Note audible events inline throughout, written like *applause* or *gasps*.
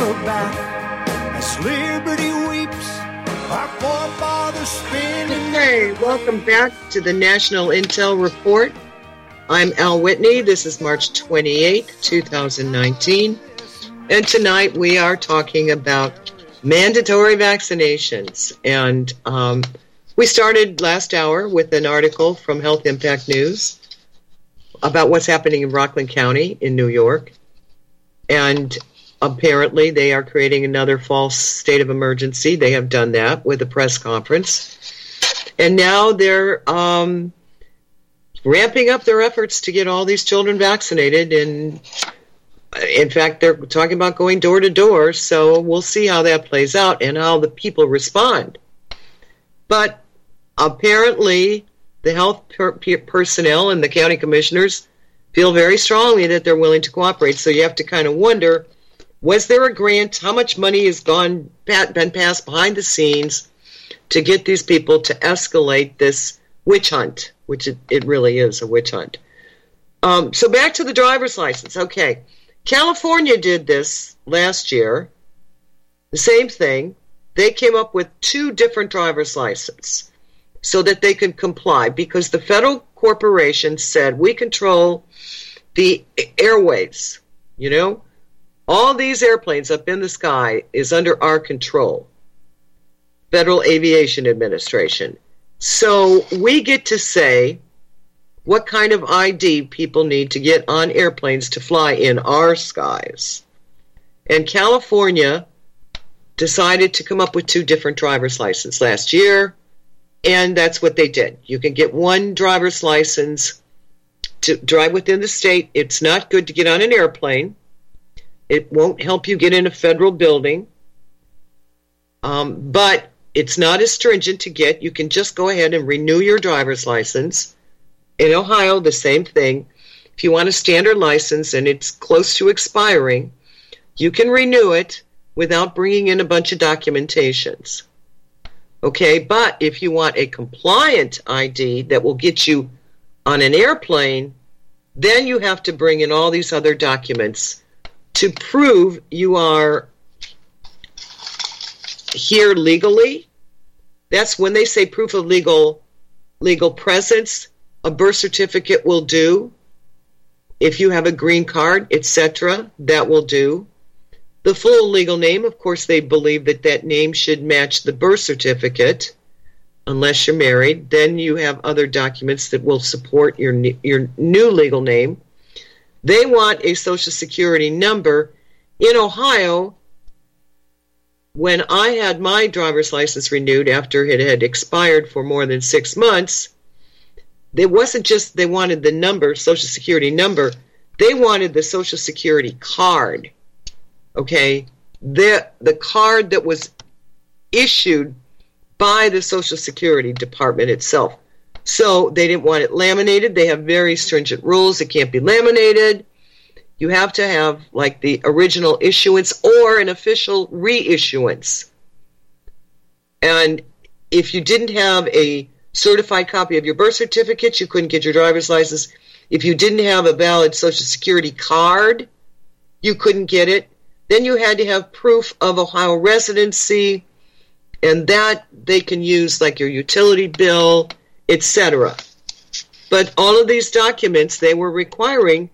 as liberty weeps. Our forefathers. Hey, welcome back to the National Intel Report. I'm Al Whitney. This is March 28, 2019. And tonight we are talking about mandatory vaccinations. And um, we started last hour with an article from Health Impact News about what's happening in Rockland County in New York. And apparently they are creating another false state of emergency. They have done that with a press conference. And now they're um, ramping up their efforts to get all these children vaccinated. And in fact, they're talking about going door to door. So we'll see how that plays out and how the people respond. But apparently, the health per- per- personnel and the county commissioners feel very strongly that they're willing to cooperate. So you have to kind of wonder was there a grant? How much money has gone been passed behind the scenes to get these people to escalate this witch hunt, which it, it really is a witch hunt. Um, so back to the driver's license. Okay, California did this last year. The same thing. They came up with two different driver's licenses so that they could comply because the federal corporation said we control the airwaves. You know, all these airplanes up in the sky is under our control. Federal Aviation Administration. So we get to say what kind of ID people need to get on airplanes to fly in our skies. And California decided to come up with two different driver's licenses last year, and that's what they did. You can get one driver's license to drive within the state. It's not good to get on an airplane. It won't help you get in a federal building. Um, but it's not as stringent to get. You can just go ahead and renew your driver's license. In Ohio, the same thing. If you want a standard license and it's close to expiring, you can renew it without bringing in a bunch of documentations. Okay, but if you want a compliant ID that will get you on an airplane, then you have to bring in all these other documents to prove you are here legally. That's when they say proof of legal legal presence. A birth certificate will do. If you have a green card, etc., that will do. The full legal name, of course, they believe that that name should match the birth certificate, unless you're married. Then you have other documents that will support your your new legal name. They want a social security number. In Ohio, when I had my driver's license renewed after it had expired for more than six months, it wasn't just they wanted the number, social security number, they wanted the social security card. Okay? The the card that was issued by the Social Security Department itself. So they didn't want it laminated. They have very stringent rules. It can't be laminated. You have to have like the original issuance or an official reissuance. And if you didn't have a certified copy of your birth certificate, you couldn't get your driver's license. If you didn't have a valid Social Security card, you couldn't get it. Then you had to have proof of Ohio residency, and that they can use like your utility bill, etc. But all of these documents they were requiring,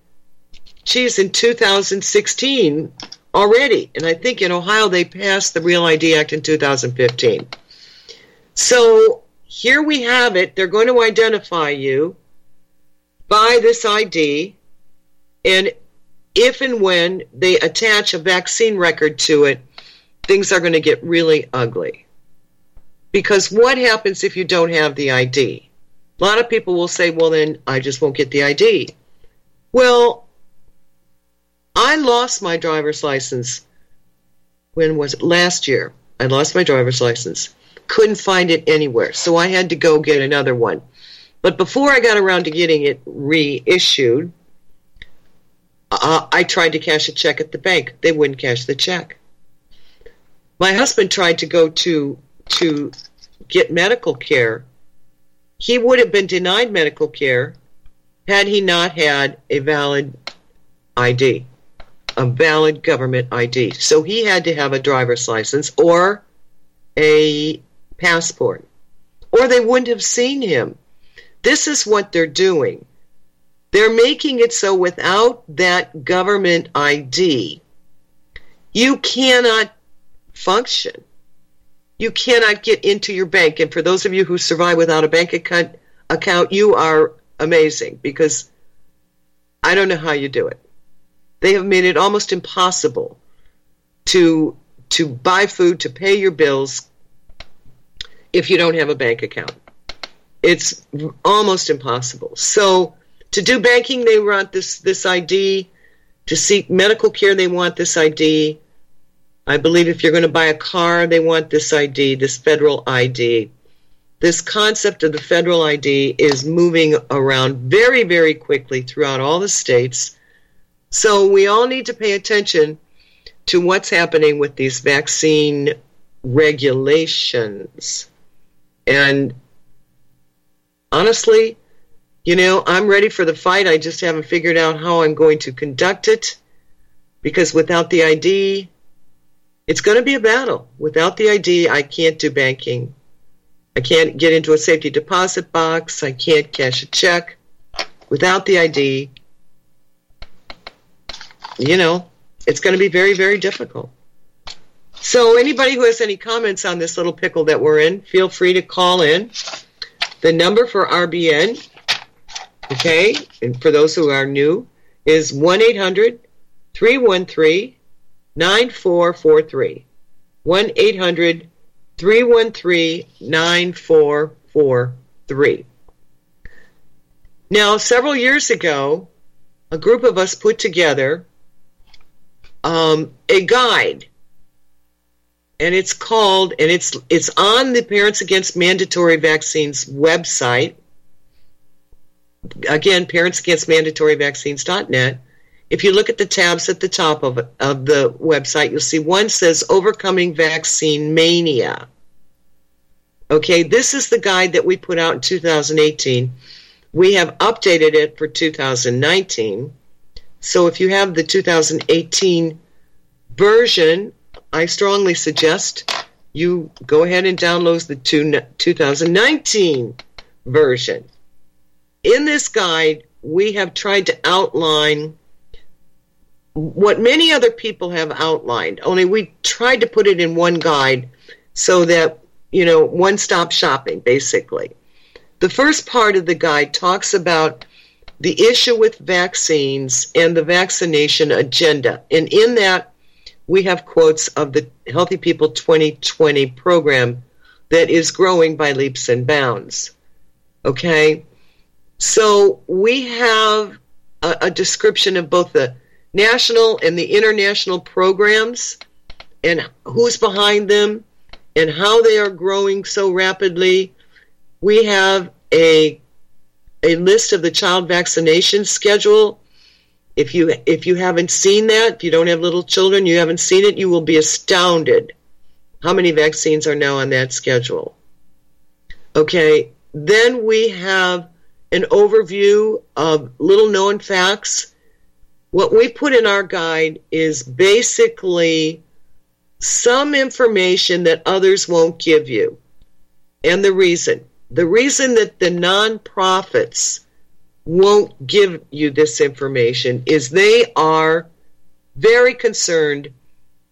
geez, in 2016, already. And I think in Ohio they passed the Real ID Act in 2015. So here we have it. They're going to identify you by this ID. And if and when they attach a vaccine record to it, things are going to get really ugly. Because what happens if you don't have the ID? A lot of people will say, well, then I just won't get the ID. Well, I lost my driver's license. When was it? Last year. I lost my driver's license. Couldn't find it anywhere. So I had to go get another one. But before I got around to getting it reissued, uh, I tried to cash a check at the bank. They wouldn't cash the check. My husband tried to go to to get medical care. He would have been denied medical care had he not had a valid ID, a valid government ID. So he had to have a driver's license or a passport, or they wouldn't have seen him. This is what they're doing. They're making it so without that government ID, you cannot function. You cannot get into your bank. And for those of you who survive without a bank account, account you are amazing because I don't know how you do it. They have made it almost impossible to to buy food, to pay your bills if you don't have a bank account. It's almost impossible. So to do banking, they want this this ID. To seek medical care, they want this ID. I believe if you're going to buy a car, they want this ID, this federal ID this concept of the federal ID is moving around very, very quickly throughout all the states. So we all need to pay attention to what's happening with these vaccine regulations. And honestly, you know, I'm ready for the fight. I just haven't figured out how I'm going to conduct it because without the ID, it's going to be a battle. Without the ID, I can't do banking. I can't get into a safety deposit box. I can't cash a check without the ID. You know, it's going to be very, very difficult. So, anybody who has any comments on this little pickle that we're in, feel free to call in. The number for RBN, okay, and for those who are new, is 1 800 313 9443. 1 800 313 9443. Now, several years ago, a group of us put together um, a guide, and it's called, and it's it's on the Parents Against Mandatory Vaccines website. Again, Parents Against Mandatory Vaccines.net. If you look at the tabs at the top of, of the website, you'll see one says Overcoming Vaccine Mania. Okay, this is the guide that we put out in 2018. We have updated it for 2019. So if you have the 2018 version, I strongly suggest you go ahead and download the 2019 version. In this guide, we have tried to outline what many other people have outlined, only we tried to put it in one guide so that, you know, one stop shopping, basically. The first part of the guide talks about the issue with vaccines and the vaccination agenda. And in that, we have quotes of the Healthy People 2020 program that is growing by leaps and bounds. Okay? So we have a, a description of both the national and the international programs and who's behind them and how they are growing so rapidly. We have a a list of the child vaccination schedule. If you if you haven't seen that, if you don't have little children, you haven't seen it, you will be astounded how many vaccines are now on that schedule. Okay, then we have an overview of little known facts what we put in our guide is basically some information that others won't give you. And the reason the reason that the nonprofits won't give you this information is they are very concerned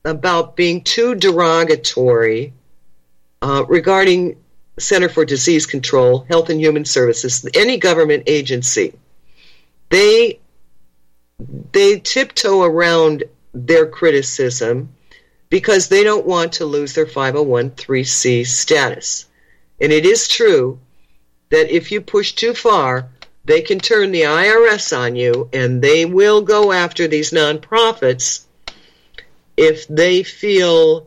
about being too derogatory uh, regarding Center for Disease Control, Health and Human Services, any government agency. They they tiptoe around their criticism because they don't want to lose their 501c status. And it is true that if you push too far, they can turn the IRS on you and they will go after these nonprofits if they feel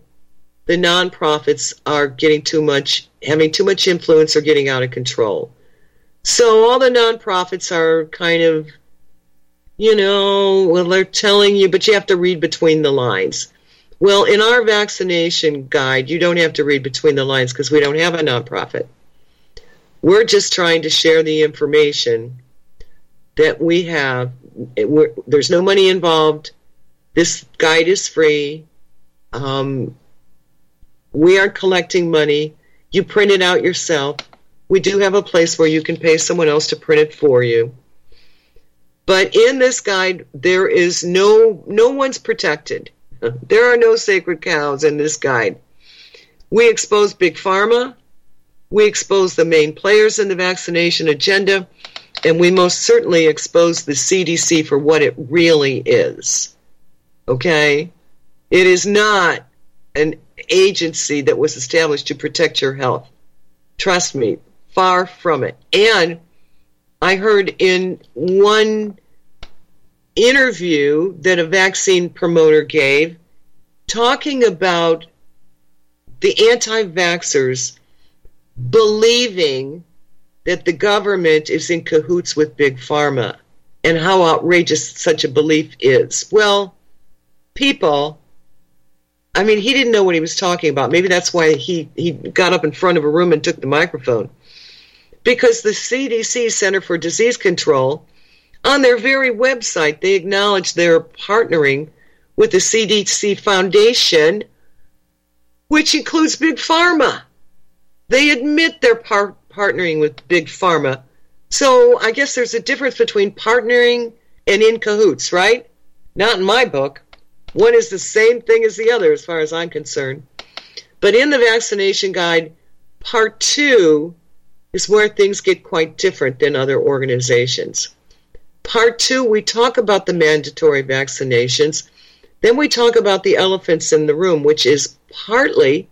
the nonprofits are getting too much, having too much influence or getting out of control. So all the nonprofits are kind of, you know, well, they're telling you, but you have to read between the lines. Well, in our vaccination guide, you don't have to read between the lines because we don't have a nonprofit. We're just trying to share the information that we have. there's no money involved. This guide is free. Um, we aren't collecting money. You print it out yourself. We do have a place where you can pay someone else to print it for you. But in this guide, there is no no one's protected. *laughs* There are no sacred cows in this guide. We expose big pharma. We expose the main players in the vaccination agenda, and we most certainly expose the CDC for what it really is. Okay? It is not an agency that was established to protect your health. Trust me, far from it. And I heard in one interview that a vaccine promoter gave talking about the anti vaxxers believing that the government is in cahoots with Big Pharma and how outrageous such a belief is. Well, people I mean, he didn't know what he was talking about. Maybe that's why he, he got up in front of a room and took the microphone. Because the CDC, Center for Disease Control, on their very website, they acknowledge they're partnering with the CDC Foundation, which includes Big Pharma. They admit they're par- partnering with Big Pharma. So I guess there's a difference between partnering and in cahoots, right? Not in my book. One is the same thing as the other, as far as I'm concerned. But in the vaccination guide, part two is where things get quite different than other organizations. Part two, we talk about the mandatory vaccinations. Then we talk about the elephants in the room, which is partly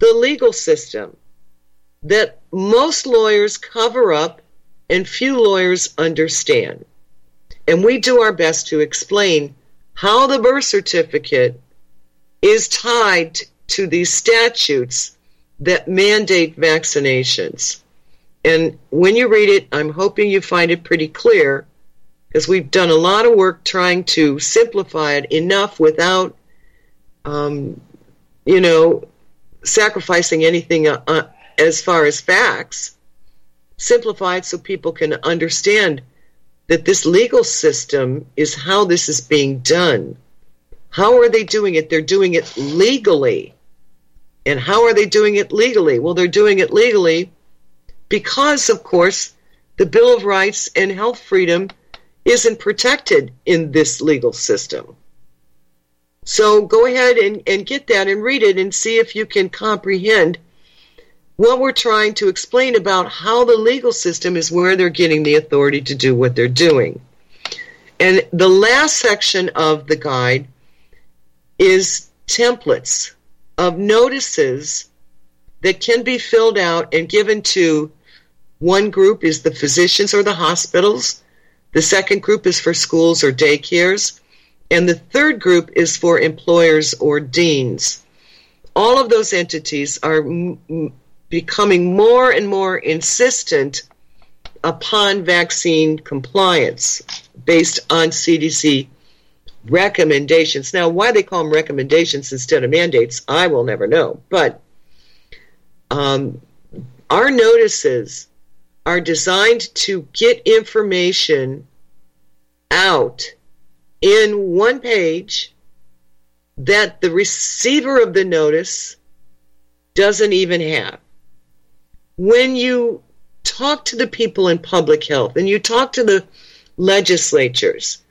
the legal system that most lawyers cover up and few lawyers understand. And we do our best to explain how the birth certificate is tied to these statutes that mandate vaccinations. And when you read it, I'm hoping you find it pretty clear because we've done a lot of work trying to simplify it enough without, um, you know, sacrificing anything uh, uh, as far as facts. Simplify it so people can understand that this legal system is how this is being done. How are they doing it? They're doing it legally. And how are they doing it legally? Well, they're doing it legally because, of course, the Bill of Rights and health freedom isn't protected in this legal system. So go ahead and, and get that and read it and see if you can comprehend what we're trying to explain about how the legal system is where they're getting the authority to do what they're doing. And the last section of the guide is templates of notices that can be filled out and given to one group is the physicians or the hospitals, the second group is for schools or daycares, and the third group is for employers or deans. All of those entities are becoming more and more insistent upon vaccine compliance based on CDC recommendations. Now, why they call them recommendations instead of mandates, I will never know. But um, our notices are designed to get information out in one page that the receiver of the notice doesn't even have when you talk to the people in public health and you talk to the legislatures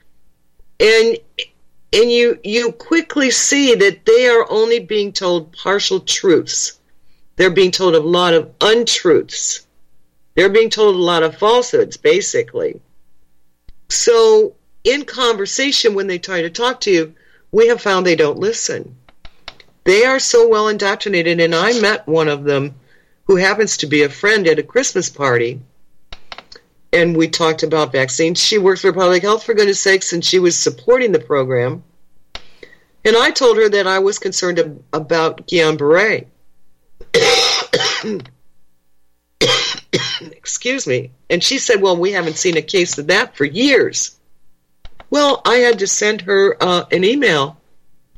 and and you you quickly see that they are only being told partial truths. They're being told a lot of untruths. They're being told a lot of falsehoods, basically. So, in conversation, when they try to talk to you, we have found they don't listen. They are so well indoctrinated, and I met one of them who happens to be a friend at a Christmas party and we talked about vaccines. She works for public health, for goodness sakes, and she was supporting the program. And I told her that I was concerned ab- about Guillain Barre. *coughs* *coughs* Excuse me. And she said, Well, we haven't seen a case of that for years. Well, I had to send her uh, an email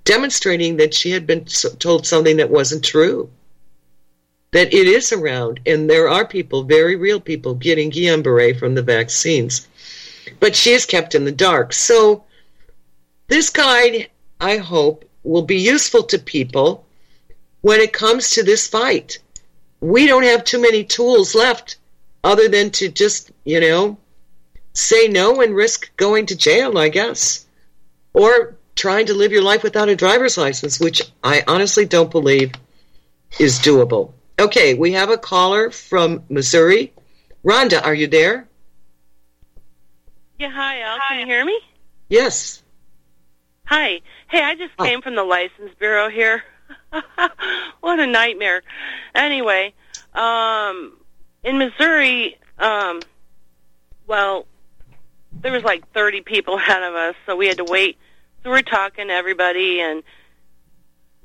demonstrating that she had been told something that wasn't true that it is around, and there are people, very real people, getting Guillain-Barré from the vaccines. But she is kept in the dark. So this guide, I hope, will be useful to people when it comes to this fight. We don't have too many tools left other than to just, you know, say no and risk going to jail, I guess. Or trying to live your life without a driver's license, which I honestly don't believe is doable. Okay, we have a caller from Missouri. Rhonda, are you there? Yeah, hi, Al. Hi. Can you hear me? Yes. Hi. Hey, I just came from the license bureau here. *laughs* what a nightmare. Anyway, um, in Missouri, um, well, there was like 30 people *laughs* ahead of us, so we had to wait. So we're talking to everybody, and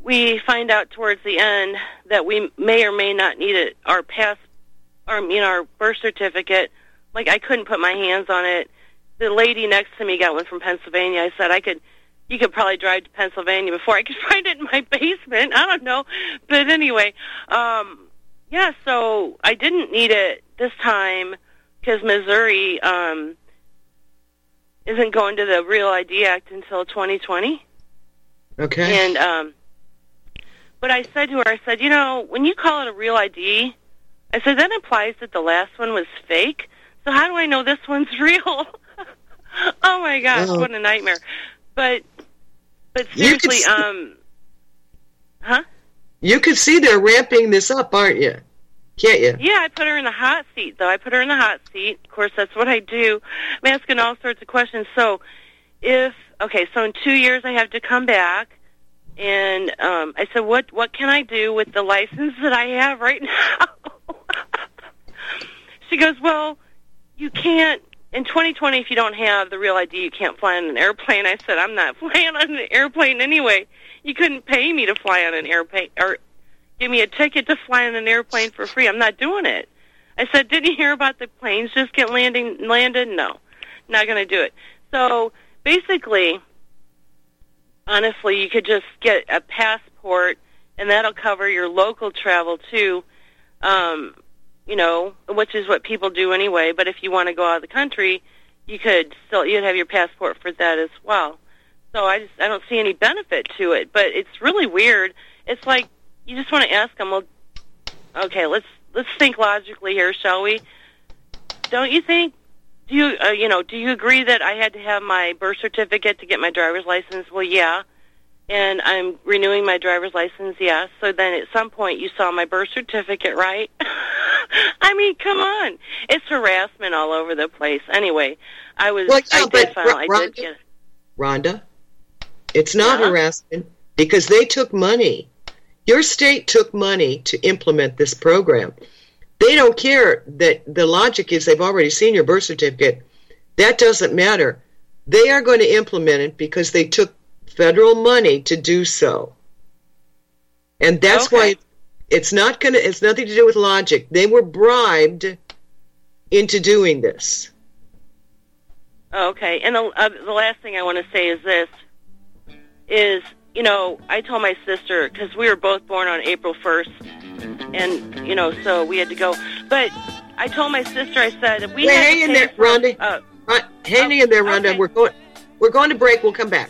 we find out towards the end that we may or may not need it, our pass, our you know, our birth certificate. Like I couldn't put my hands on it. The lady next to me got one from Pennsylvania. I said I could, you could probably drive to Pennsylvania before I could *laughs* find it in my basement. I don't know, but anyway, um, yeah. So I didn't need it this time because Missouri um, isn't going to the Real ID Act until 2020. Okay. And um, but I said to her, I said, you know, when you call it a real ID, I said that implies that the last one was fake. So how do I know this one's *laughs* real? *laughs* oh my gosh, what a nightmare! But but seriously, um, huh? You can see they're ramping this up, aren't you? Can't you? Yeah, I put her in the hot seat, though. I put her in the hot seat. Of course, that's what I do. I'm asking all sorts of questions. So, if okay, so in two years I have to come back and um, I said, "What what can I do with the license that I have right *laughs* now?" she goes, "Well, you can't in 2020 if you don't have the real ID, you can't fly on an airplane." I said, "I'm not *laughs* flying on an airplane anyway. You couldn't pay me to fly on an airplane or give me a ticket to fly on an airplane for free. I'm not doing it." I said, "Didn't you hear about the planes just get landing landed? No, not going to do it." So basically honestly, you could just get a passport, and that'll cover your local travel too. Um, you know, which is what people do anyway. But if you want to go out of the country, you could still you'd have your passport for that as well. So I just I don't see any benefit to it. But it's really weird. It's like you just want to ask them. Well, okay, let's let's think logically here, shall we? Don't you think do you uh, you know do you agree that I had to have my birth certificate to get my driver's license? Well, yeah. And I'm renewing my driver's license, yes. So then at some point you saw my birth certificate, right? *laughs* I mean, come on. It's harassment all over the place. Anyway, I was well, yeah, I did finally I did get Rhonda, it's not yeah. harassment because they took money. Your state took money to implement this program. They don't care that the logic is they've already seen your birth certificate. That doesn't matter. They are going to implement it because they took federal money to do so. And that's okay. why it's not going to, it's nothing to do with logic. They were bribed into doing this. Okay. And the, uh, the last thing I want to say is this is, you know, I told my sister, because we were both born on April 1st, and you know, so we had to go. But I told my sister, I said, we well, hang in there, for, Rhonda. Uh, hang in there, Rhonda. Okay. We're going. We're going to break. We'll come back.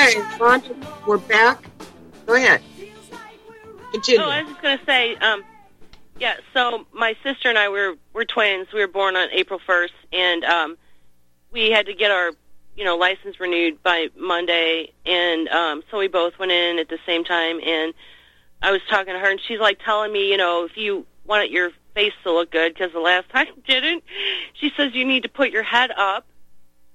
Okay, Ron, we're back. Go ahead. Continue. Oh, I was just going to say, um, yeah. So my sister and I were we're twins. We were born on April first, and um, we had to get our you know license renewed by Monday, and um, so we both went in at the same time. And I was talking to her, and she's like telling me, you know, if you want your face to look good, because the last *laughs* time didn't, she says you need to put your head up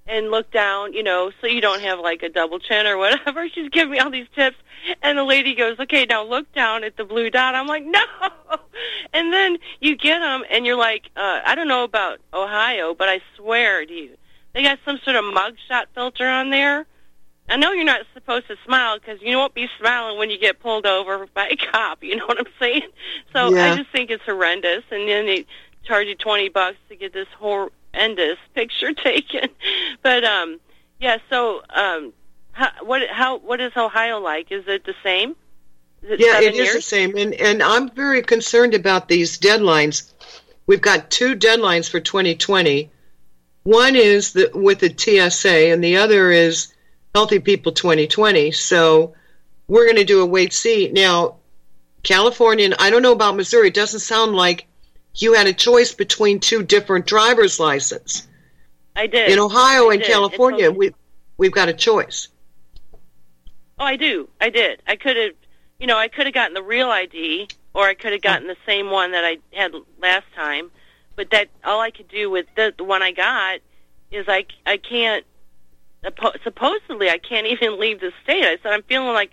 and look down, you know, so you don't have like a double chin or whatever. *laughs* She's giving me all these tips. And the lady goes, okay, now look down at the blue dot. I'm like, no. *laughs* And then you get them and you're like, uh, I don't know about Ohio, but I swear to you, they got some sort of mugshot filter on there. I know you're not supposed to smile because you won't be smiling when you get pulled over by a cop. You *laughs* know what I'm saying? So Yeah. I just think it's horrendous. And then they charge you 20 bucks to get this horrendous *laughs* picture taken. But um, yeah. So um, how, what how what is Ohio like? Is it the same? Is it yeah, it is years? the same, and and I'm very concerned about these deadlines. We've got two deadlines for 2020. One is the, with the TSA, and the other is Healthy People 2020. So we're going to do a wait see now. California, and I don't know about Missouri. It doesn't sound like you had a choice between two different driver's licenses. I did. In Ohio I and did. California, we we've got a choice. Oh, I do. I did. I could have, you know, I could have gotten the real ID, or I could have gotten the same one that I had last time. but that all I could do with the, the one I got is I I can't supposedly I can't *laughs* even leave the state. I said I'm feeling like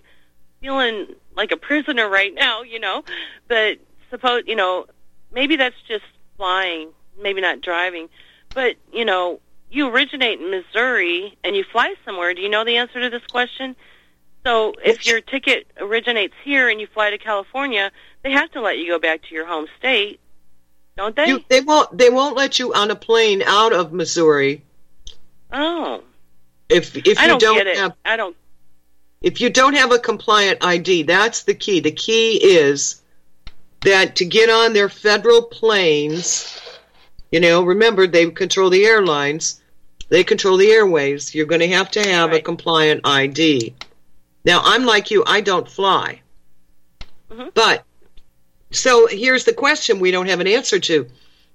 feeling like a prisoner right now, you know. But suppose you know maybe that's just flying, maybe not driving. But you know, you originate in Missouri and you fly somewhere. Do you know the answer to this question? So if your ticket originates here and you fly to California, they have to let you go back to your home state, don't they? You, they won't. They won't let you on a plane out of Missouri. Oh. If if you don't, don't have I don't. if you don't have a compliant ID, that's the key. The key is that to get on their federal planes, you know, remember they control the airlines, they control the airways. You're going to have to have a compliant ID. Now, I'm like you, I don't fly. Mhm. But so here's the question we don't have an answer to.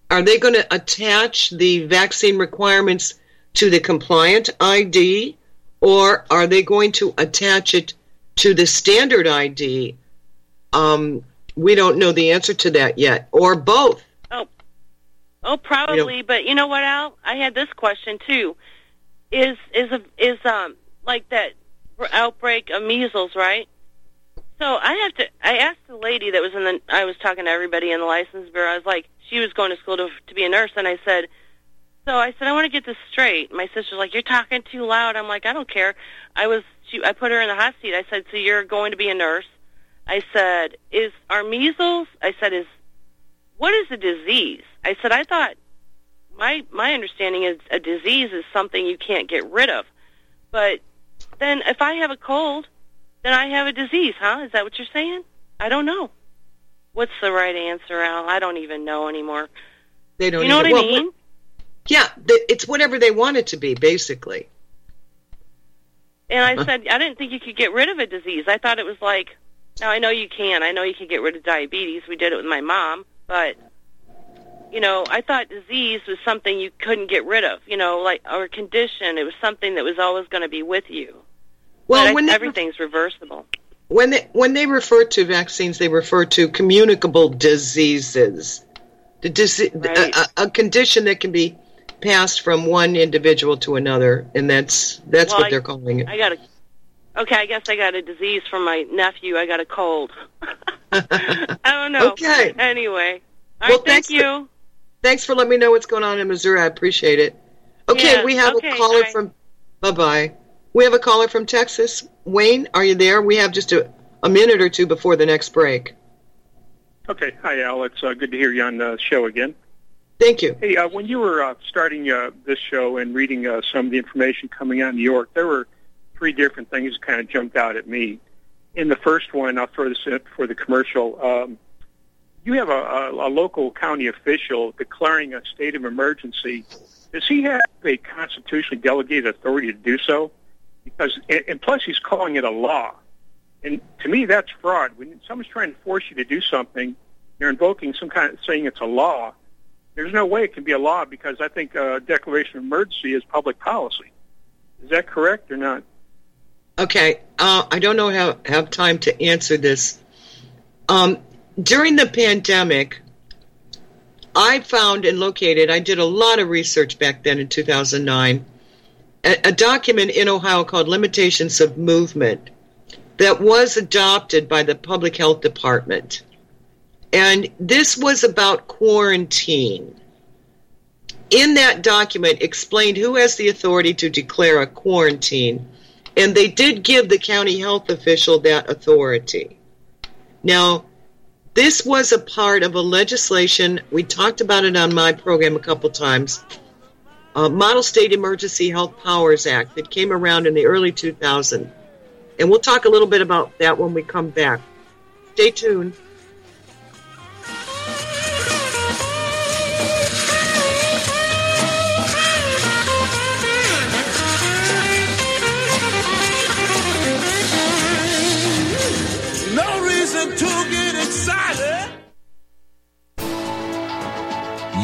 Are they going to attach the vaccine requirements to the compliant ID or are they going to attach it to the standard ID? Um, we don't know the answer to that yet, or both. Oh, oh, probably. But you know what, Al? I had this question too. Is is a, is um like that outbreak of measles, right? So I have to. I asked the lady that was in the. I was talking to everybody in the license bureau. I was like, she was going to school to to be a nurse, and I said, so I said, I want to get this straight. My sister's like, you're talking too loud. I'm like, I don't care. I was. She, I put her in the hot seat. I said, so you're going to be a nurse? I said, is our measles? I said, is what is a disease? I said, I thought my my understanding is a disease is something you can't get rid of. But then if I have a cold, then I have a disease, huh? Is that what you're saying? I don't know. What's the right answer, Al? I don't even know anymore. They don't. You know what I well, mean? Yeah, it's whatever they want it to be, basically. And I uh-huh. said, I didn't think you could get rid of a disease. I thought it was like, now I know you can. I know you can get rid of diabetes. We did it with my mom. But, you know, I thought disease was something you couldn't get rid of, you know, like, or condition. It was something that was always going to be with you. Well, but when they, everything's reversible. when they when they refer to vaccines, they refer to communicable diseases, the dise- Right. a, a, a condition that can be passed from one individual to another, and that's that's Well, what I- they're calling it. I got a, okay, I guess I got a disease from my nephew. I got a cold. *laughs* I don't know. Okay. Anyway. All Well, right, thank thanks you. Thanks for letting me know what's going on in Missouri. I appreciate it. Okay, Yeah, we have okay, a caller bye. from. Bye bye. We have a caller from Texas. Wayne, are you there? We have just a, a minute or two before the next break. Okay. Hi, Al. It's uh, good to hear you on the show again. Thank you. Hey, uh, when you were uh, starting uh, this show and reading uh, some of the information coming out of New York, there were three different things kind of jumped out at me. In the first one, I'll throw this in for the commercial. Um, you have a, a, a local county official declaring a state of emergency. Does he have a constitutionally delegated authority to do so? Because, and, and plus, he's calling it a law. And to me, that's fraud. When someone's trying to force you to do something, you're invoking some kind of saying it's a law. There's no way it can be a law because I think a declaration of emergency is public policy. Is that correct or not? Okay, uh, I don't know how have time to answer this. Um, during the pandemic, I found and located. I did a lot of research back then in 2009. A, a document in Ohio called "Limitations of Movement" that was adopted by the Public Health Department, and this was about quarantine. In that document, explained who has the authority to declare a quarantine and they did give the county health official that authority. Now, this was a part of a legislation, we talked about it on my program a couple times, uh, Model State Emergency Health Powers Act that came around in the early 2000s. And we'll talk a little bit about that when we come back. Stay tuned.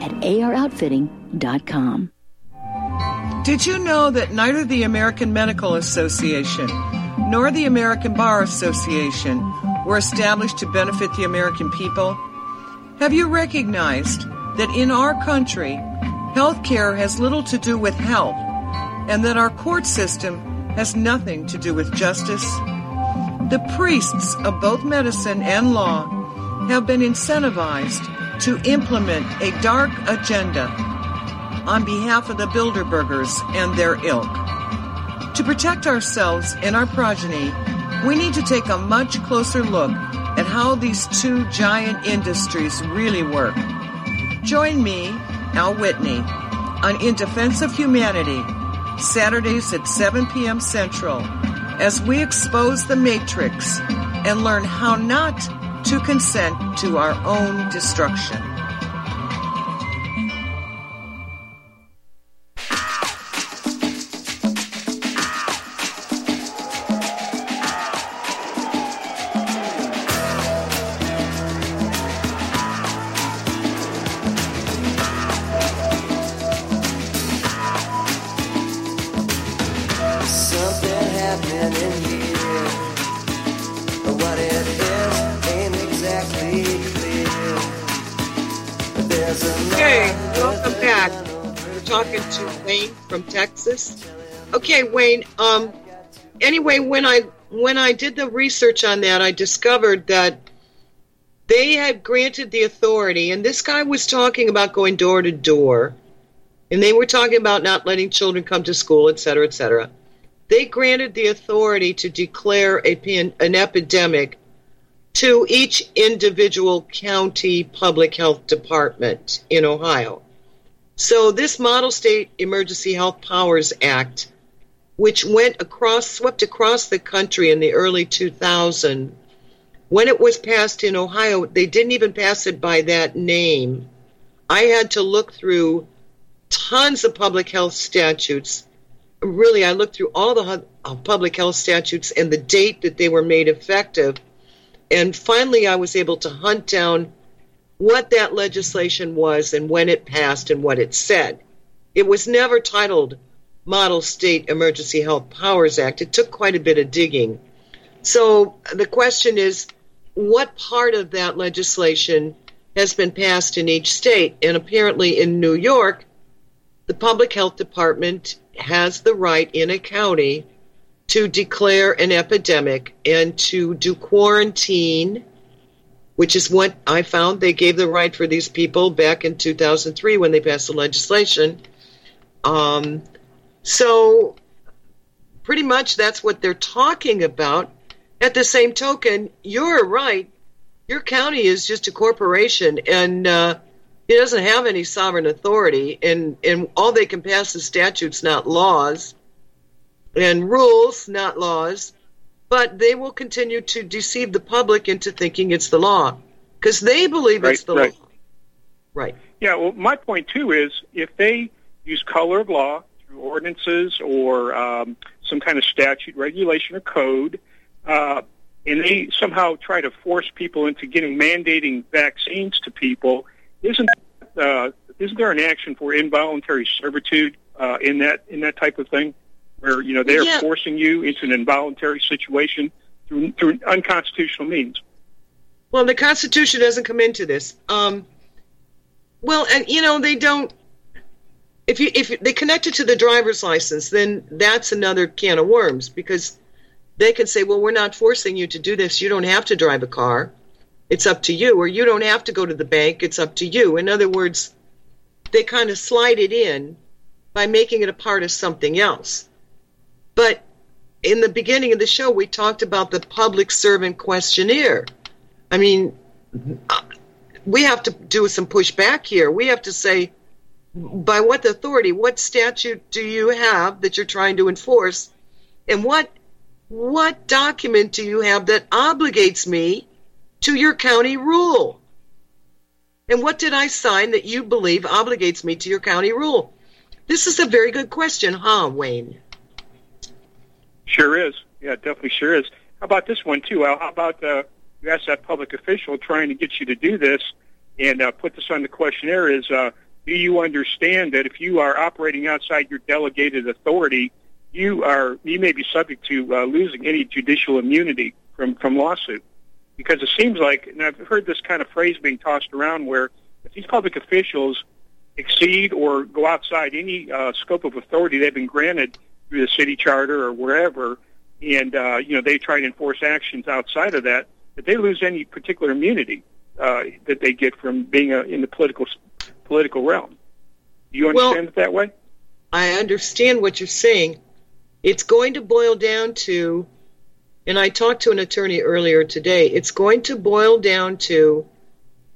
at AROutfitting.com. Did you know that neither the American Medical Association nor the American Bar Association were established to benefit the American people? Have you recognized that in our country, health care has little to do with health and that our court system has nothing to do with justice? The priests of both medicine and law have been incentivized to implement a dark agenda on behalf of the Bilderbergers and their ilk. To protect ourselves and our progeny, we need to take a much closer look at how these two giant industries really work. Join me, Al Whitney, on In Defense of Humanity, Saturdays at 7 p.m. Central, as we expose the matrix and learn how not to consent to our own destruction. Okay, Wayne. Um, anyway, when I when I did the research on that, I discovered that they had granted the authority, and this guy was talking about going door to door, and they were talking about not letting children come to school, et cetera, et cetera. They granted the authority to declare a pan, an epidemic to each individual county public health department in Ohio. So this Model State Emergency Health Powers Act, which went across, swept across the country in the early 2000s, when it was passed in Ohio, they didn't even pass it by that name. I had to look through tons of public health statutes. Really, I looked through all the uh, public health statutes and the date that they were made effective. And finally, I was able to hunt down what that legislation was and when it passed and what it said. It was never titled Model State Emergency Health Powers Act. It took quite a bit of digging. So the question is what part of that legislation has been passed in each state? And apparently in New York, the public health department has the right in a county to declare an epidemic and to do quarantine which is what I found they gave the right for these people back in 2003 when they passed the legislation. Um, so pretty much that's what they're talking about. At the same token, you're right. Your county is just a corporation, and uh, it doesn't have any sovereign authority, and, and all they can pass is statutes, not laws, and rules, not laws. But they will continue to deceive the public into thinking it's the law because they believe Right, it's the right. law. Right. Yeah, well, my point too is if they use color of law ordinances or um, some kind of statute, regulation, or code, uh, and they somehow try to force people into getting mandating vaccines to people, isn't uh, isn't there an action for involuntary servitude uh, in that in that type of thing, where you know they are Yeah. forcing you into an involuntary situation through through unconstitutional means? Well, the Constitution doesn't come into this. Um, well, and you know they don't. If you if they connect it to the driver's license, then that's another can of worms because they can say, "Well, we're not forcing you to do this. You don't have to drive a car. It's up to you." Or you don't have to go to the bank. It's up to you. In other words, they kind of slide it in by making it a part of something else. But in the beginning of the show, we talked about the public servant questionnaire. I mean, we have to do some pushback here. We have to say, by what authority, what statute do you have that you're trying to enforce, and what what document do you have that obligates me to your county rule? And what did I sign that you believe obligates me to your county rule? This is a very good question, huh, Wayne? Sure is. Yeah, definitely sure is. How about this one too? How about uh, you ask that public official trying to get you to do this and uh, put this on the questionnaire? Is uh, do you understand that if you are operating outside your delegated authority, you are you may be subject to uh, losing any judicial immunity from from lawsuit? Because it seems like, and I've heard this kind of phrase being tossed around, where if these public officials exceed or go outside any uh, scope of authority they've been granted through the city charter or wherever, and uh, you know they try to enforce actions outside of that, that they lose any particular immunity uh, that they get from being uh in the political political realm. Do you Well- understand it that way? I understand what you're saying. It's going to boil down to, and I talked to an attorney earlier today, it's going to boil down to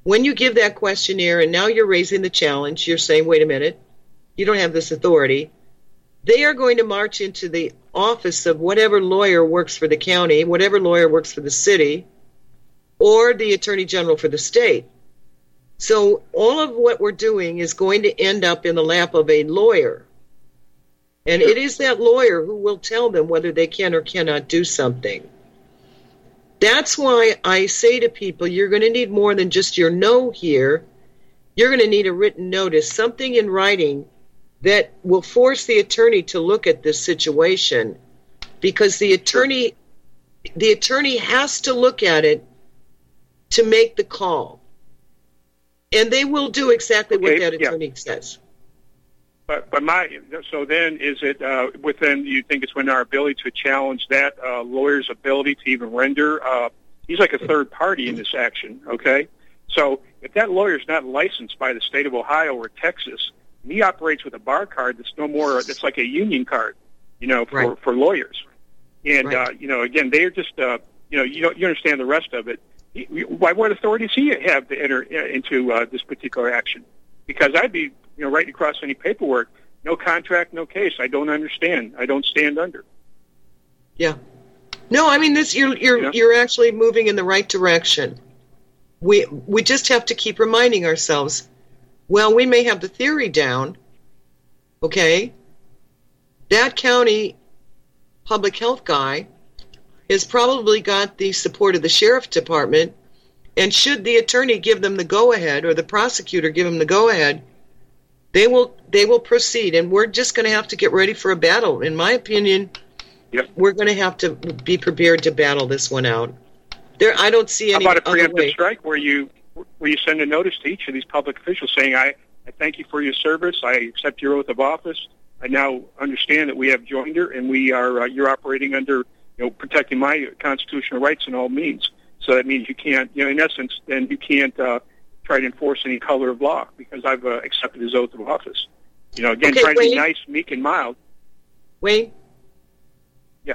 when you give that questionnaire and now you're raising the challenge, you're saying, wait a minute, you don't have this authority. They are going to march into the office of whatever lawyer works for the county, whatever lawyer works for the city, or the attorney general for the state. So all of what we're doing is going to end up in the lap of a lawyer. And it is that lawyer who will tell them whether they can or cannot do something. That's why I say to people, you're going to need more than just your no here. You're going to need a written notice, something in writing that will force the attorney to look at this situation because the attorney the attorney has to look at it to make the call. And they will do exactly what Okay, that yeah. attorney says. But but my so then is it uh, within you think it's within our ability to challenge that uh, lawyer's ability to even render? Uh, he's like a third party in this action. Okay, so if that lawyer's not licensed by the state of Ohio or Texas, and he operates with a bar card that's no more that's like a union card, you know, for Right. for lawyers. And Right. uh, you know, again, they are just uh, you know you don't you understand the rest of it. Why what authority does he have to enter uh, into uh, this particular action? Because I'd be you know writing across any paperwork, no contract, no case. I don't understand. I don't stand under. Yeah. No, I mean this you're you're Yeah. you're actually moving in the right direction. We we just have to keep reminding ourselves, well, we may have the theory down, okay? That county public health guy has probably got the support of the sheriff department and should the attorney give them the go ahead or the prosecutor give them the go ahead, they will they will proceed and we're just going to have to get ready for a battle in my opinion Yep. we're going to have to be prepared to battle this one out. There, I don't see any. How about a preemptive strike where you where you send a notice to each of these public officials saying, "I I thank you for your service. I accept your oath of office. I now understand that we have joinder and we are uh, you're operating under you know protecting my constitutional rights in all means. So that means you can't you know in essence then you can't uh, try to enforce any color of law because I've uh, accepted his oath of office. You know, again, Okay, trying to be nice, meek, and mild. Wayne? Yeah.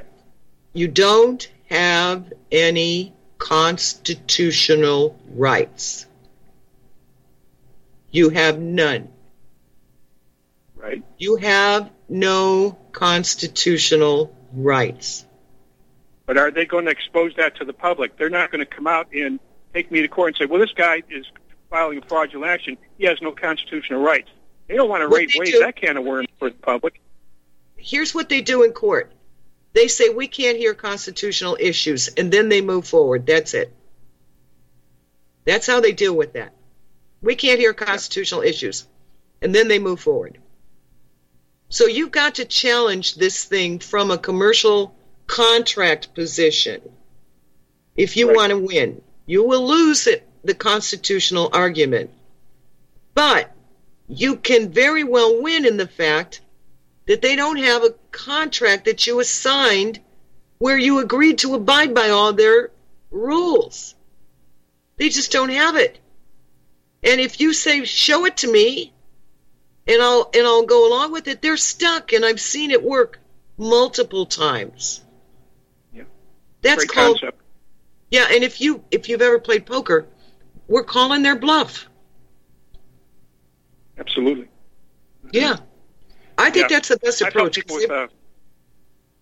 You don't have any constitutional rights. You have none. Right. You have no constitutional rights. But are they going to expose that to the public? They're not going to come out and take me to court and say, well, this guy is filing a fraudulent action. He has no constitutional rights. They don't want to raise, do- that can of worms for the public. Here's what they do in court. They say we can't hear constitutional issues, and then they move forward. That's it. That's how they deal with that. We can't hear constitutional issues, and then they move forward. So you've got to challenge this thing from a commercial contract position. If you Right. want to win, you will lose it, the constitutional argument. But you can very well win in the fact that they don't have a contract that you assigned where you agreed to abide by all their rules. They just don't have it. And if you say, show it to me, and I'll and I'll go along with it, they're stuck, and I've seen it work multiple times. That's Great called concept. yeah. And if you if you've ever played poker, we're calling their bluff. Absolutely. Yeah, I think Yeah. that's the best approach. people with, uh,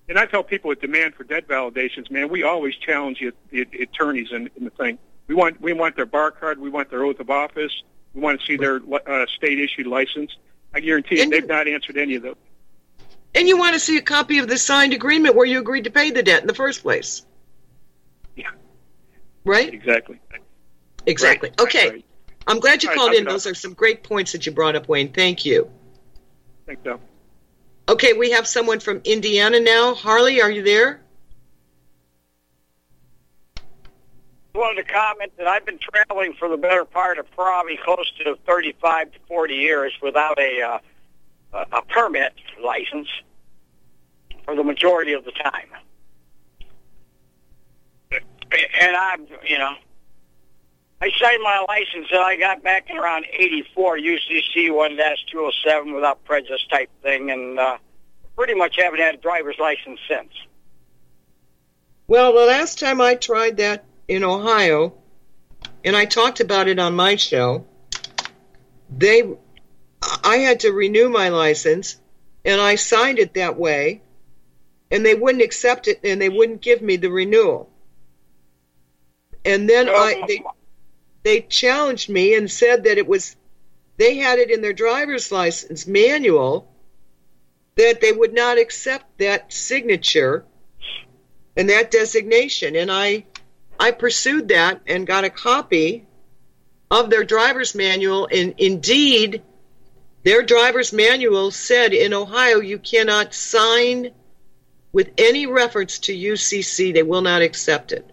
and I tell people with demand for debt validations, man, we always challenge the, the attorneys in, in the thing. We want we want their bar card, we want their oath of office, we want to see their uh, state issued license. I guarantee you, And- they've not answered any of those. And you want to see a copy of the signed agreement where you agreed to pay the debt in the first place. Yeah. Right? Exactly. Exactly. Right, Okay. right. I'm glad you All right, called I'm in. done. Those are some great points that you brought up, Wayne. Thank you. Thanks, Al. Okay, we have someone from Indiana now. Harley, are you there? I wanted to comment that I've been traveling for the better part of probably close to 35 to 40 years without a uh, a a permit license for the majority of the time. And I'm, you know, I signed my license and I got back in around 84, UCC 1-207 without prejudice type thing, and uh, pretty much haven't had a driver's license since. Well, the last time I tried that in Ohio, and I talked about it on my show, they, I had to renew my license, and I signed it that way, and they wouldn't accept it, and they wouldn't give me the renewal. And then I, they, they challenged me and said that it was, they had it in their driver's license manual that they would not accept that signature and that designation. And I, I pursued that and got a copy of their driver's manual. And indeed, their driver's manual said in Ohio you cannot sign with any reference to UCC. They will not accept it.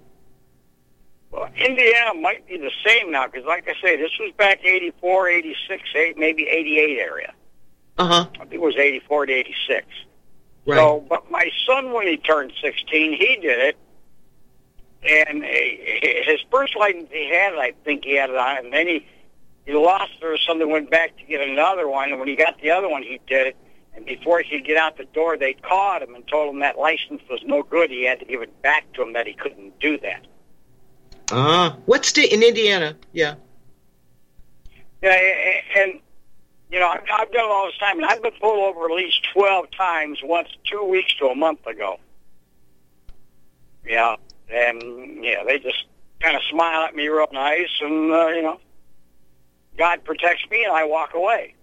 Well, Indiana might be the same now because, like I say, this was back 84, 86, eight, maybe 88 area. Uh huh. I think it was 84 to 86. Right. So, but my son, when he turned 16, he did it. And uh, his first license he had, I think he had it on, and then he, he lost it or something, went back to get another one. And when he got the other one, he did it. And before he could get out the door, they caught him and told him that license was no good. He had to give it back to him that he couldn't do that. Ah, what state in Indiana? Yeah. Yeah, and you know, I've, I've done it all this time, and I've been pulled over at least twelve times, once two weeks to a month ago. Yeah, and yeah, they just kind of smile at me real nice, and uh, you know, God protects me, and I walk away.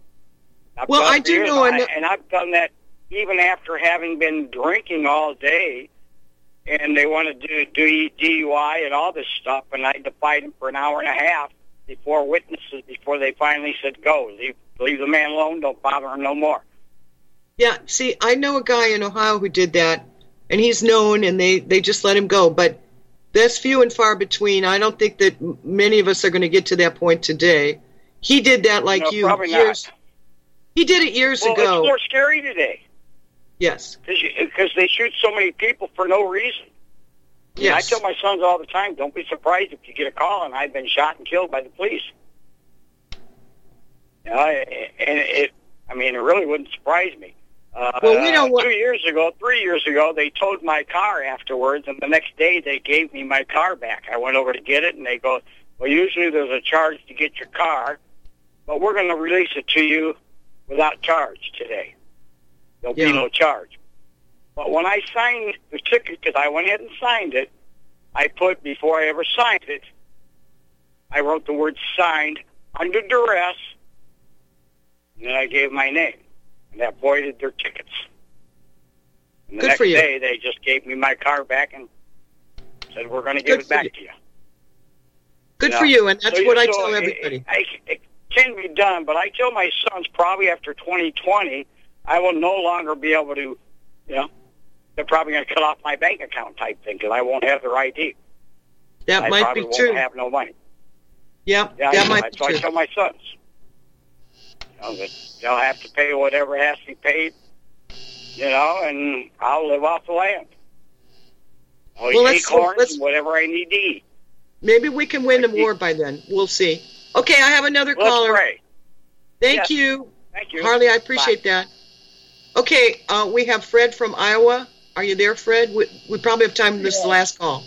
I've Well, I do know and, I, and I've done that even after having been drinking all day. And they want to do do DUI and all this stuff, and I defied them for an hour and a half before witnesses before they finally said go leave leave the man alone don't bother him no more Yeah, see, I know a guy in Ohio who did that, and he's known, and they they just let him go. But that's few and far between. I don't think that m- many of us are going to get to that point today. He did that like No, you years. not. He did it years well ago. it's more scary today yes. because they shoot so many people for no reason Yes. I tell my sons all the time don't be surprised if you get a call and I've been shot and killed by the police yeah, and it I mean, it really wouldn't surprise me. Uh, Well, we know what- Two years ago, three years ago, they towed my car afterwards, and the next day they gave me my car back. I went over to get it, and they go, "Well, usually there's a charge to get your car, but we're going to release it to you without charge today. There'll Yeah. be no charge." But when I signed the ticket, because I went ahead and signed it, I put before I ever signed it, I wrote the word "signed" under duress, and then I gave my name, and that voided their tickets. And the Good next for you. day, they just gave me my car back and said, "We're going to give Good it back you. to you." Good know? for you, and that's So- what I so tell everybody. I, it can be done, but I tell my sons probably after 2020, I will no longer be able to, you know, they're probably going to cut off my bank account type thing because I won't have their ID. That I might be won't true. have no money. Yep, Yeah, that I, might that's be I true. tell my sons. You know, that they'll have to pay whatever has to be paid, you know, and I'll live off the land. I'll Well, eat let's acorns let's- and whatever I need to eat. Maybe we can win the war by then. We'll see. Okay, I have another Let's caller. pray. Thank Yes. you. Thank you. Harley, I appreciate that. Okay, uh, we have Fred from Iowa. Are you there, Fred? We, we probably have time for this last call.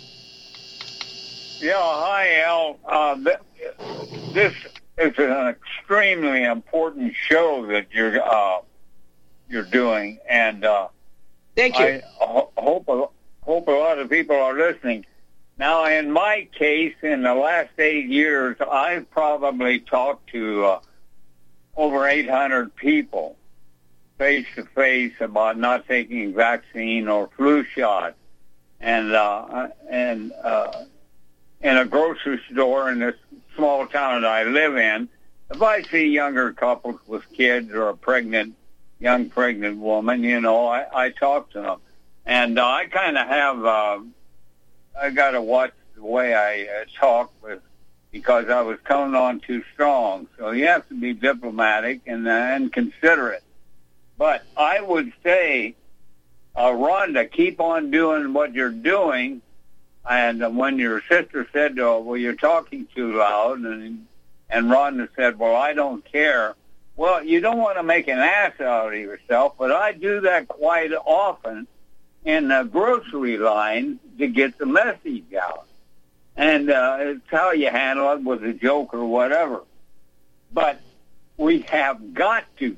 Yeah, hi, Al. Uh, th- this is an extremely important show that you're uh, you're doing, and uh, Thank you. I ho- hope a, hope a lot of people are listening. Now, in my case, in the last eight years, I've probably talked to uh, over 800 people face to face about not taking vaccine or flu shot, and uh, and uh, in a grocery store in this small town that I live in, if I see younger couples with kids or a pregnant young pregnant woman, you know, I, I talk to them, and uh, I kind of have. Uh, I got to watch the way I uh, talk with because I was coming on too strong. So you have to be diplomatic and uh, and considerate. But I would say, uh, Rhonda, keep on doing what you're doing. And uh, when your sister said, oh, "Well, you're talking too loud," and and Rhonda said, "Well, I don't care." Well, you don't want to make an ass out of yourself, but I do that quite often in the grocery line to get the message out. And uh, it's how you handle it with a joke or whatever. But we have got to,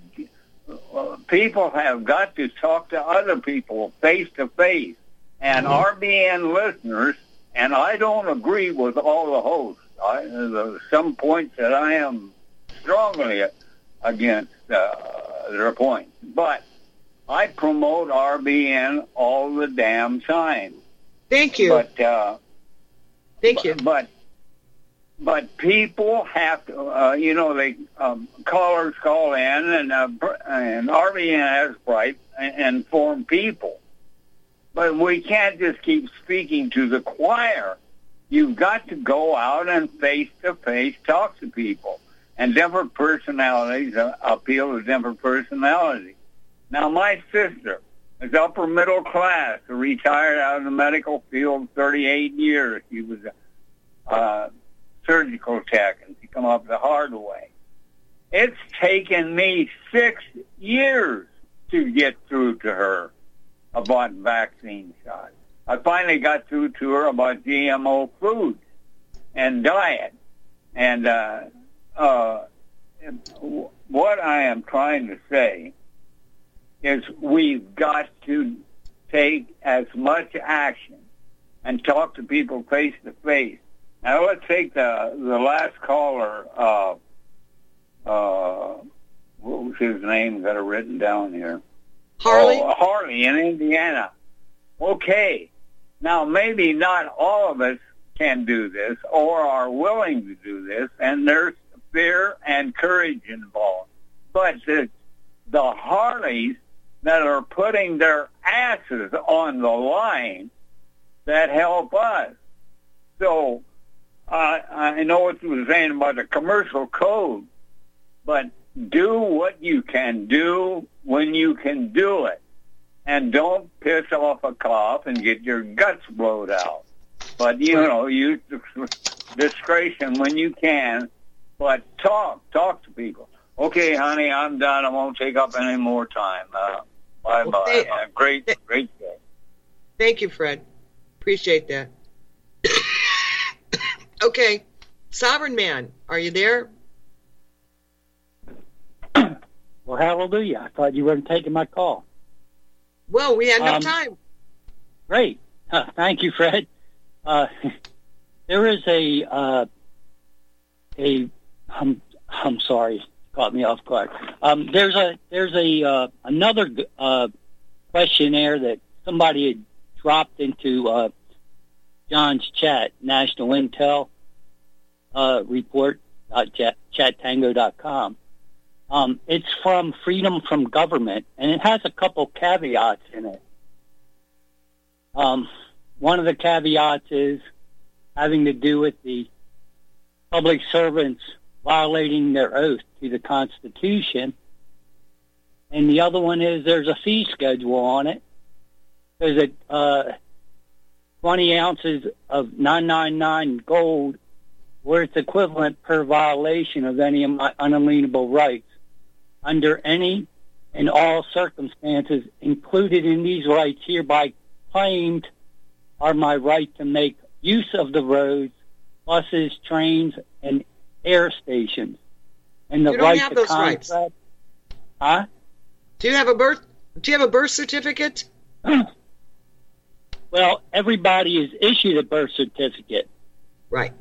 uh, people have got to talk to other people face to face. And RBN listeners, and I don't agree with all the hosts. I, there's some points that I am strongly against uh, their points. But I promote RBN all the damn time. Thank you. But uh, Thank you. But but people have to, uh, you know, they um, callers call in, and uh, and RBN has right and inform people. But we can't just keep speaking to the choir. You've got to go out and face to face talk to people, and different personalities uh, appeal to different personalities. Now, my sister is upper middle class, retired out of the medical field 38 years. She was a uh, surgical tech, and she come up the hard way. It's taken me six years to get through to her about vaccine shots. I finally got through to her about GMO food and diet. And uh, uh, what I am trying to say is we've got to take as much action and talk to people face to face. Now let's take the the last caller. Uh, uh, what was his name? Got it written down here. Harley. Oh, Harley in Indiana. Okay. Now maybe not all of us can do this or are willing to do this, and there's fear and courage involved. But the the Harleys that are putting their asses on the line that help us. So uh, I know what you were saying about the commercial code, but do what you can do when you can do it. And don't piss off a cop and get your guts blowed out. But, you know, use discretion when you can, but talk, talk to people. Okay, honey, I'm done. I won't take up any more time. Uh, bye bye. thank- Uh, great, great day. Thank you, Fred. Appreciate that. *coughs* okay, Sovereign Man, are you there? *coughs* Well, hallelujah. I thought you weren't taking my call. Well, we had enough Um, time. Great. Uh, thank you, Fred. Uh, *laughs* there is a, uh, a, I'm, I'm sorry, caught me off guard. Um, there's a, there's a, uh, another, uh, questionnaire that somebody had dropped into, uh, John's chat, National Intel, uh, report, chatango.com. Um, it's from Freedom from Government, and it has a couple caveats in it. Um, one of the caveats is having to do with the public servants violating their oath the Constitution. And the other one is there's a fee schedule on it. There's a uh, 20 ounces of 999 gold worth equivalent per violation of any of my unalienable rights under any and all circumstances included in these rights hereby claimed are my right to make use of the roads, buses, trains, and air stations, and the You don't right have to those rights. Huh? Do you have a birth? Do you have a birth certificate? *clears throat* Well, everybody is issued a birth certificate. Right.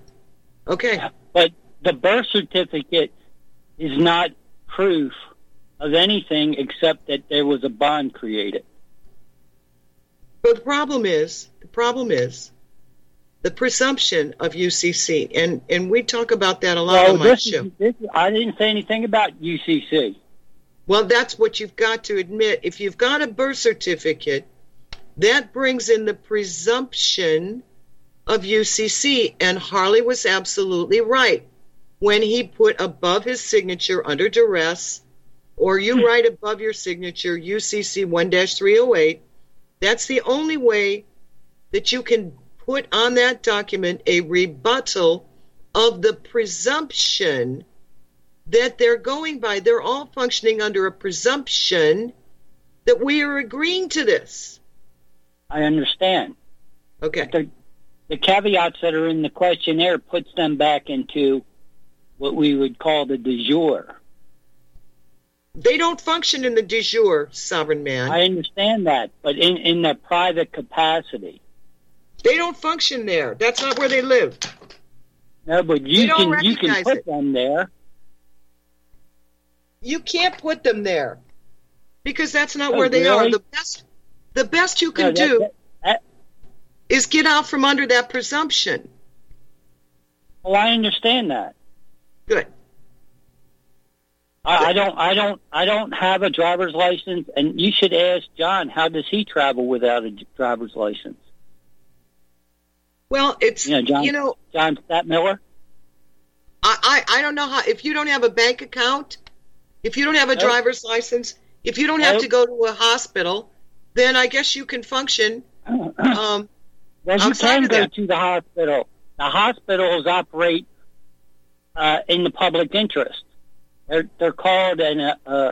Okay. But the birth certificate is not proof of anything except that there was a bond created. But the problem is, the problem is the presumption of UCC, and and we talk about that a lot Well, on my this, show. is, this I didn't say anything about UCC. Well, that's what you've got to admit. If you've got a birth certificate, that brings in the presumption of UCC, and Harley was absolutely right when he put above his signature under duress, or you hmm. write above your signature UCC 1 308. That's the only way that you can put on that document a rebuttal of the presumption that they're going by. They're all functioning under a presumption that we are agreeing to this. I understand. Okay. The, the caveats that are in the questionnaire puts them back into what we would call the de jure. They don't function in the de jure, sovereign man. I understand that, but in, in the private capacity. They don't function there. That's not where they live. No, but you can you can put it. them there. You can't put them there because that's not Oh, where they are. The best, the best you No, can that- do that- that- is get out from under that presumption. well, I understand that. Good. I, I don't I don't I don't have a driver's license, and you should ask John how does he travel without a driver's license? Well, it's You know, John you know John Stadtmiller. I, I I don't know how if you don't have a bank account, if you don't have a Nope. driver's license, if you don't have to go to a hospital, then I guess you can function. *clears throat* Um, Well, you can go to the hospital. The hospitals operate uh, in the public interest. They're they're called an uh, uh,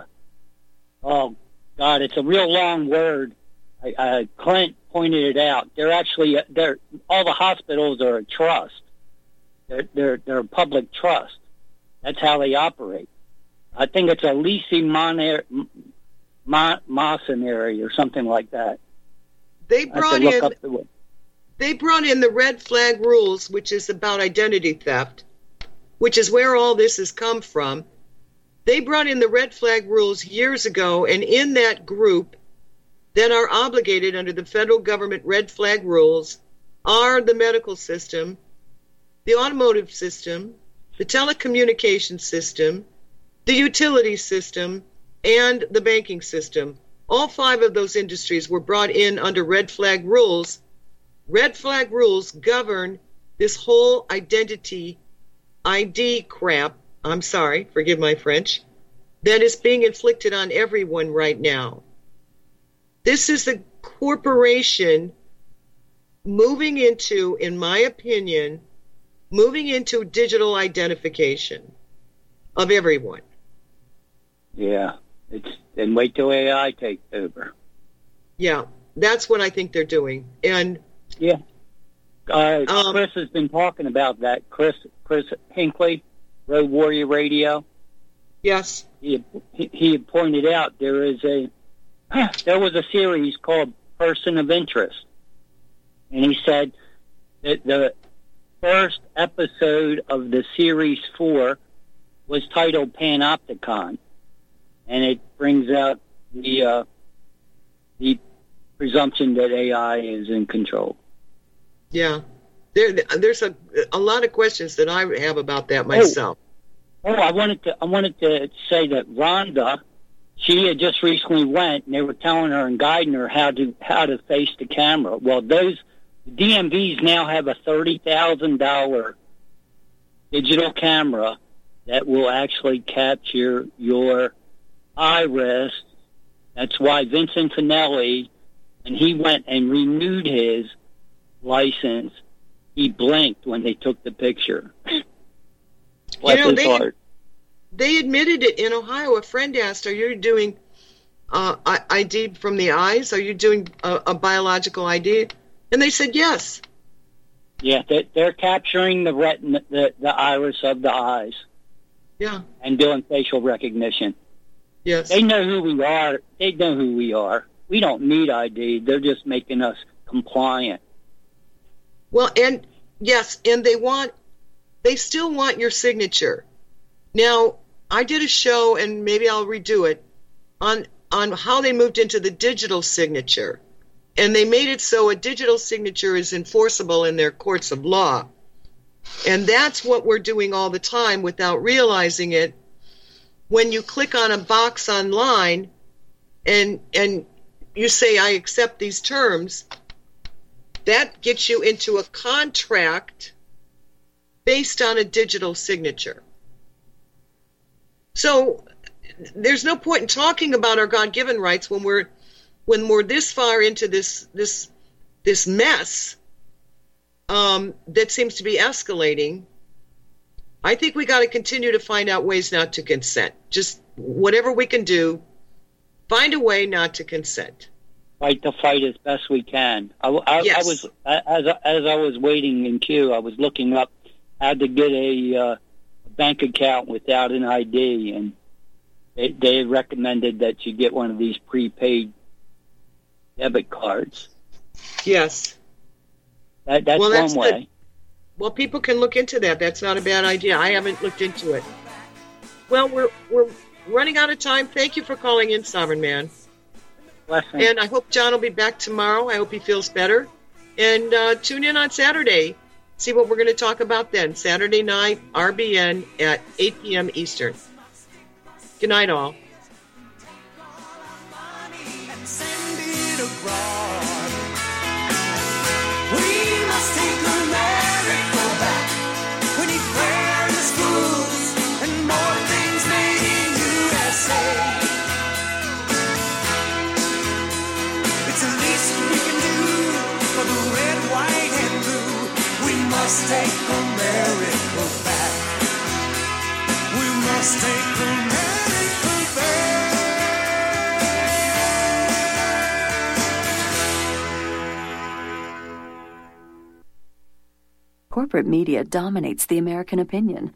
oh God, it's a real long word. I, uh, Clint pointed it out. They're actually they're all the hospitals are a trust. They're they're they're a public trust. That's how they operate. I think it's a leasing moner, mon, or something like that. they brought in the they brought in the red flag rules, which is about identity theft, which is where all this has come from. They brought in the red flag rules years ago, and in that group that are obligated under the federal government red flag rules are the medical system, the automotive system, the telecommunication system, the utility system, and the banking system. All five of those industries were brought in under red flag rules. Red flag rules govern this whole identity ID crap. I'm sorry, forgive my French, that is being inflicted on everyone right now. This is a corporation moving into, in my opinion, moving into digital identification of everyone. Yeah, it's and wait till AI takes over. Yeah, that's what I think they're doing. And yeah, uh, Um, Chris has been talking about that. Chris Chris Hinkley, Road Warrior Radio. Yes, he he, he pointed out there is a *gasps* there was a series called Person of Interest, and he said that the first episode of the series four was titled Panopticon, and it brings out the uh, the presumption that AI is in control. yeah. There, there's a a lot of questions that I have about that myself. Oh, I wanted to I wanted to say that Rhonda, she had just recently went and they were telling her and guiding her how to how to face the camera. Well, those DMVs now have a thirty thousand dollar digital camera that will actually capture your iris. That's why Vincent Finelli, and he went and renewed his license. He blinked when they took the picture. *laughs* Bless know, his heart. They admitted it in Ohio. A friend asked, "Are you doing uh, ID from the eyes? Are you doing a, a biological ID?" And they said yes. Yeah, they, they're capturing the retina, the, the iris of the eyes, Yeah. and doing facial recognition. Yes. They know who we are. They know who we are. We don't need ID. They're just making us compliant. Well, and yes, and they want, they still want your signature. Now, I did a show, and maybe I'll redo it on on how they moved into the digital signature, and they made it so a digital signature is enforceable in their courts of law, and that's what we're doing all the time without realizing it. When you click on a box online, and and you say I accept these terms, that gets you into a contract based on a digital signature. So there's no point in talking about our God-given rights when we're when we're this far into this this this mess um, that seems to be escalating. I think we got to continue to find out ways not to consent. Just whatever we can do, find a way not to consent. Fight the fight as best we can. I, I, Yes. I was as as I was waiting in queue. I was looking up how to get a, uh, a bank account without an ID, and they, they recommended that you get one of these prepaid debit cards. Yes. That, that's Well, that's one good. way. Well, people can look into that. That's not a bad idea. I haven't looked into it. Well, we're we're running out of time. Thank you for calling in, Sovereign Man. Blessing. And I hope John will be back tomorrow. I hope he feels better. And uh, tune in on Saturday. See what we're going to talk about then. Saturday night, RBN at 8 p.m. Eastern. Good night, all. Must take America back. We must take America back. Corporate media dominates the American opinion.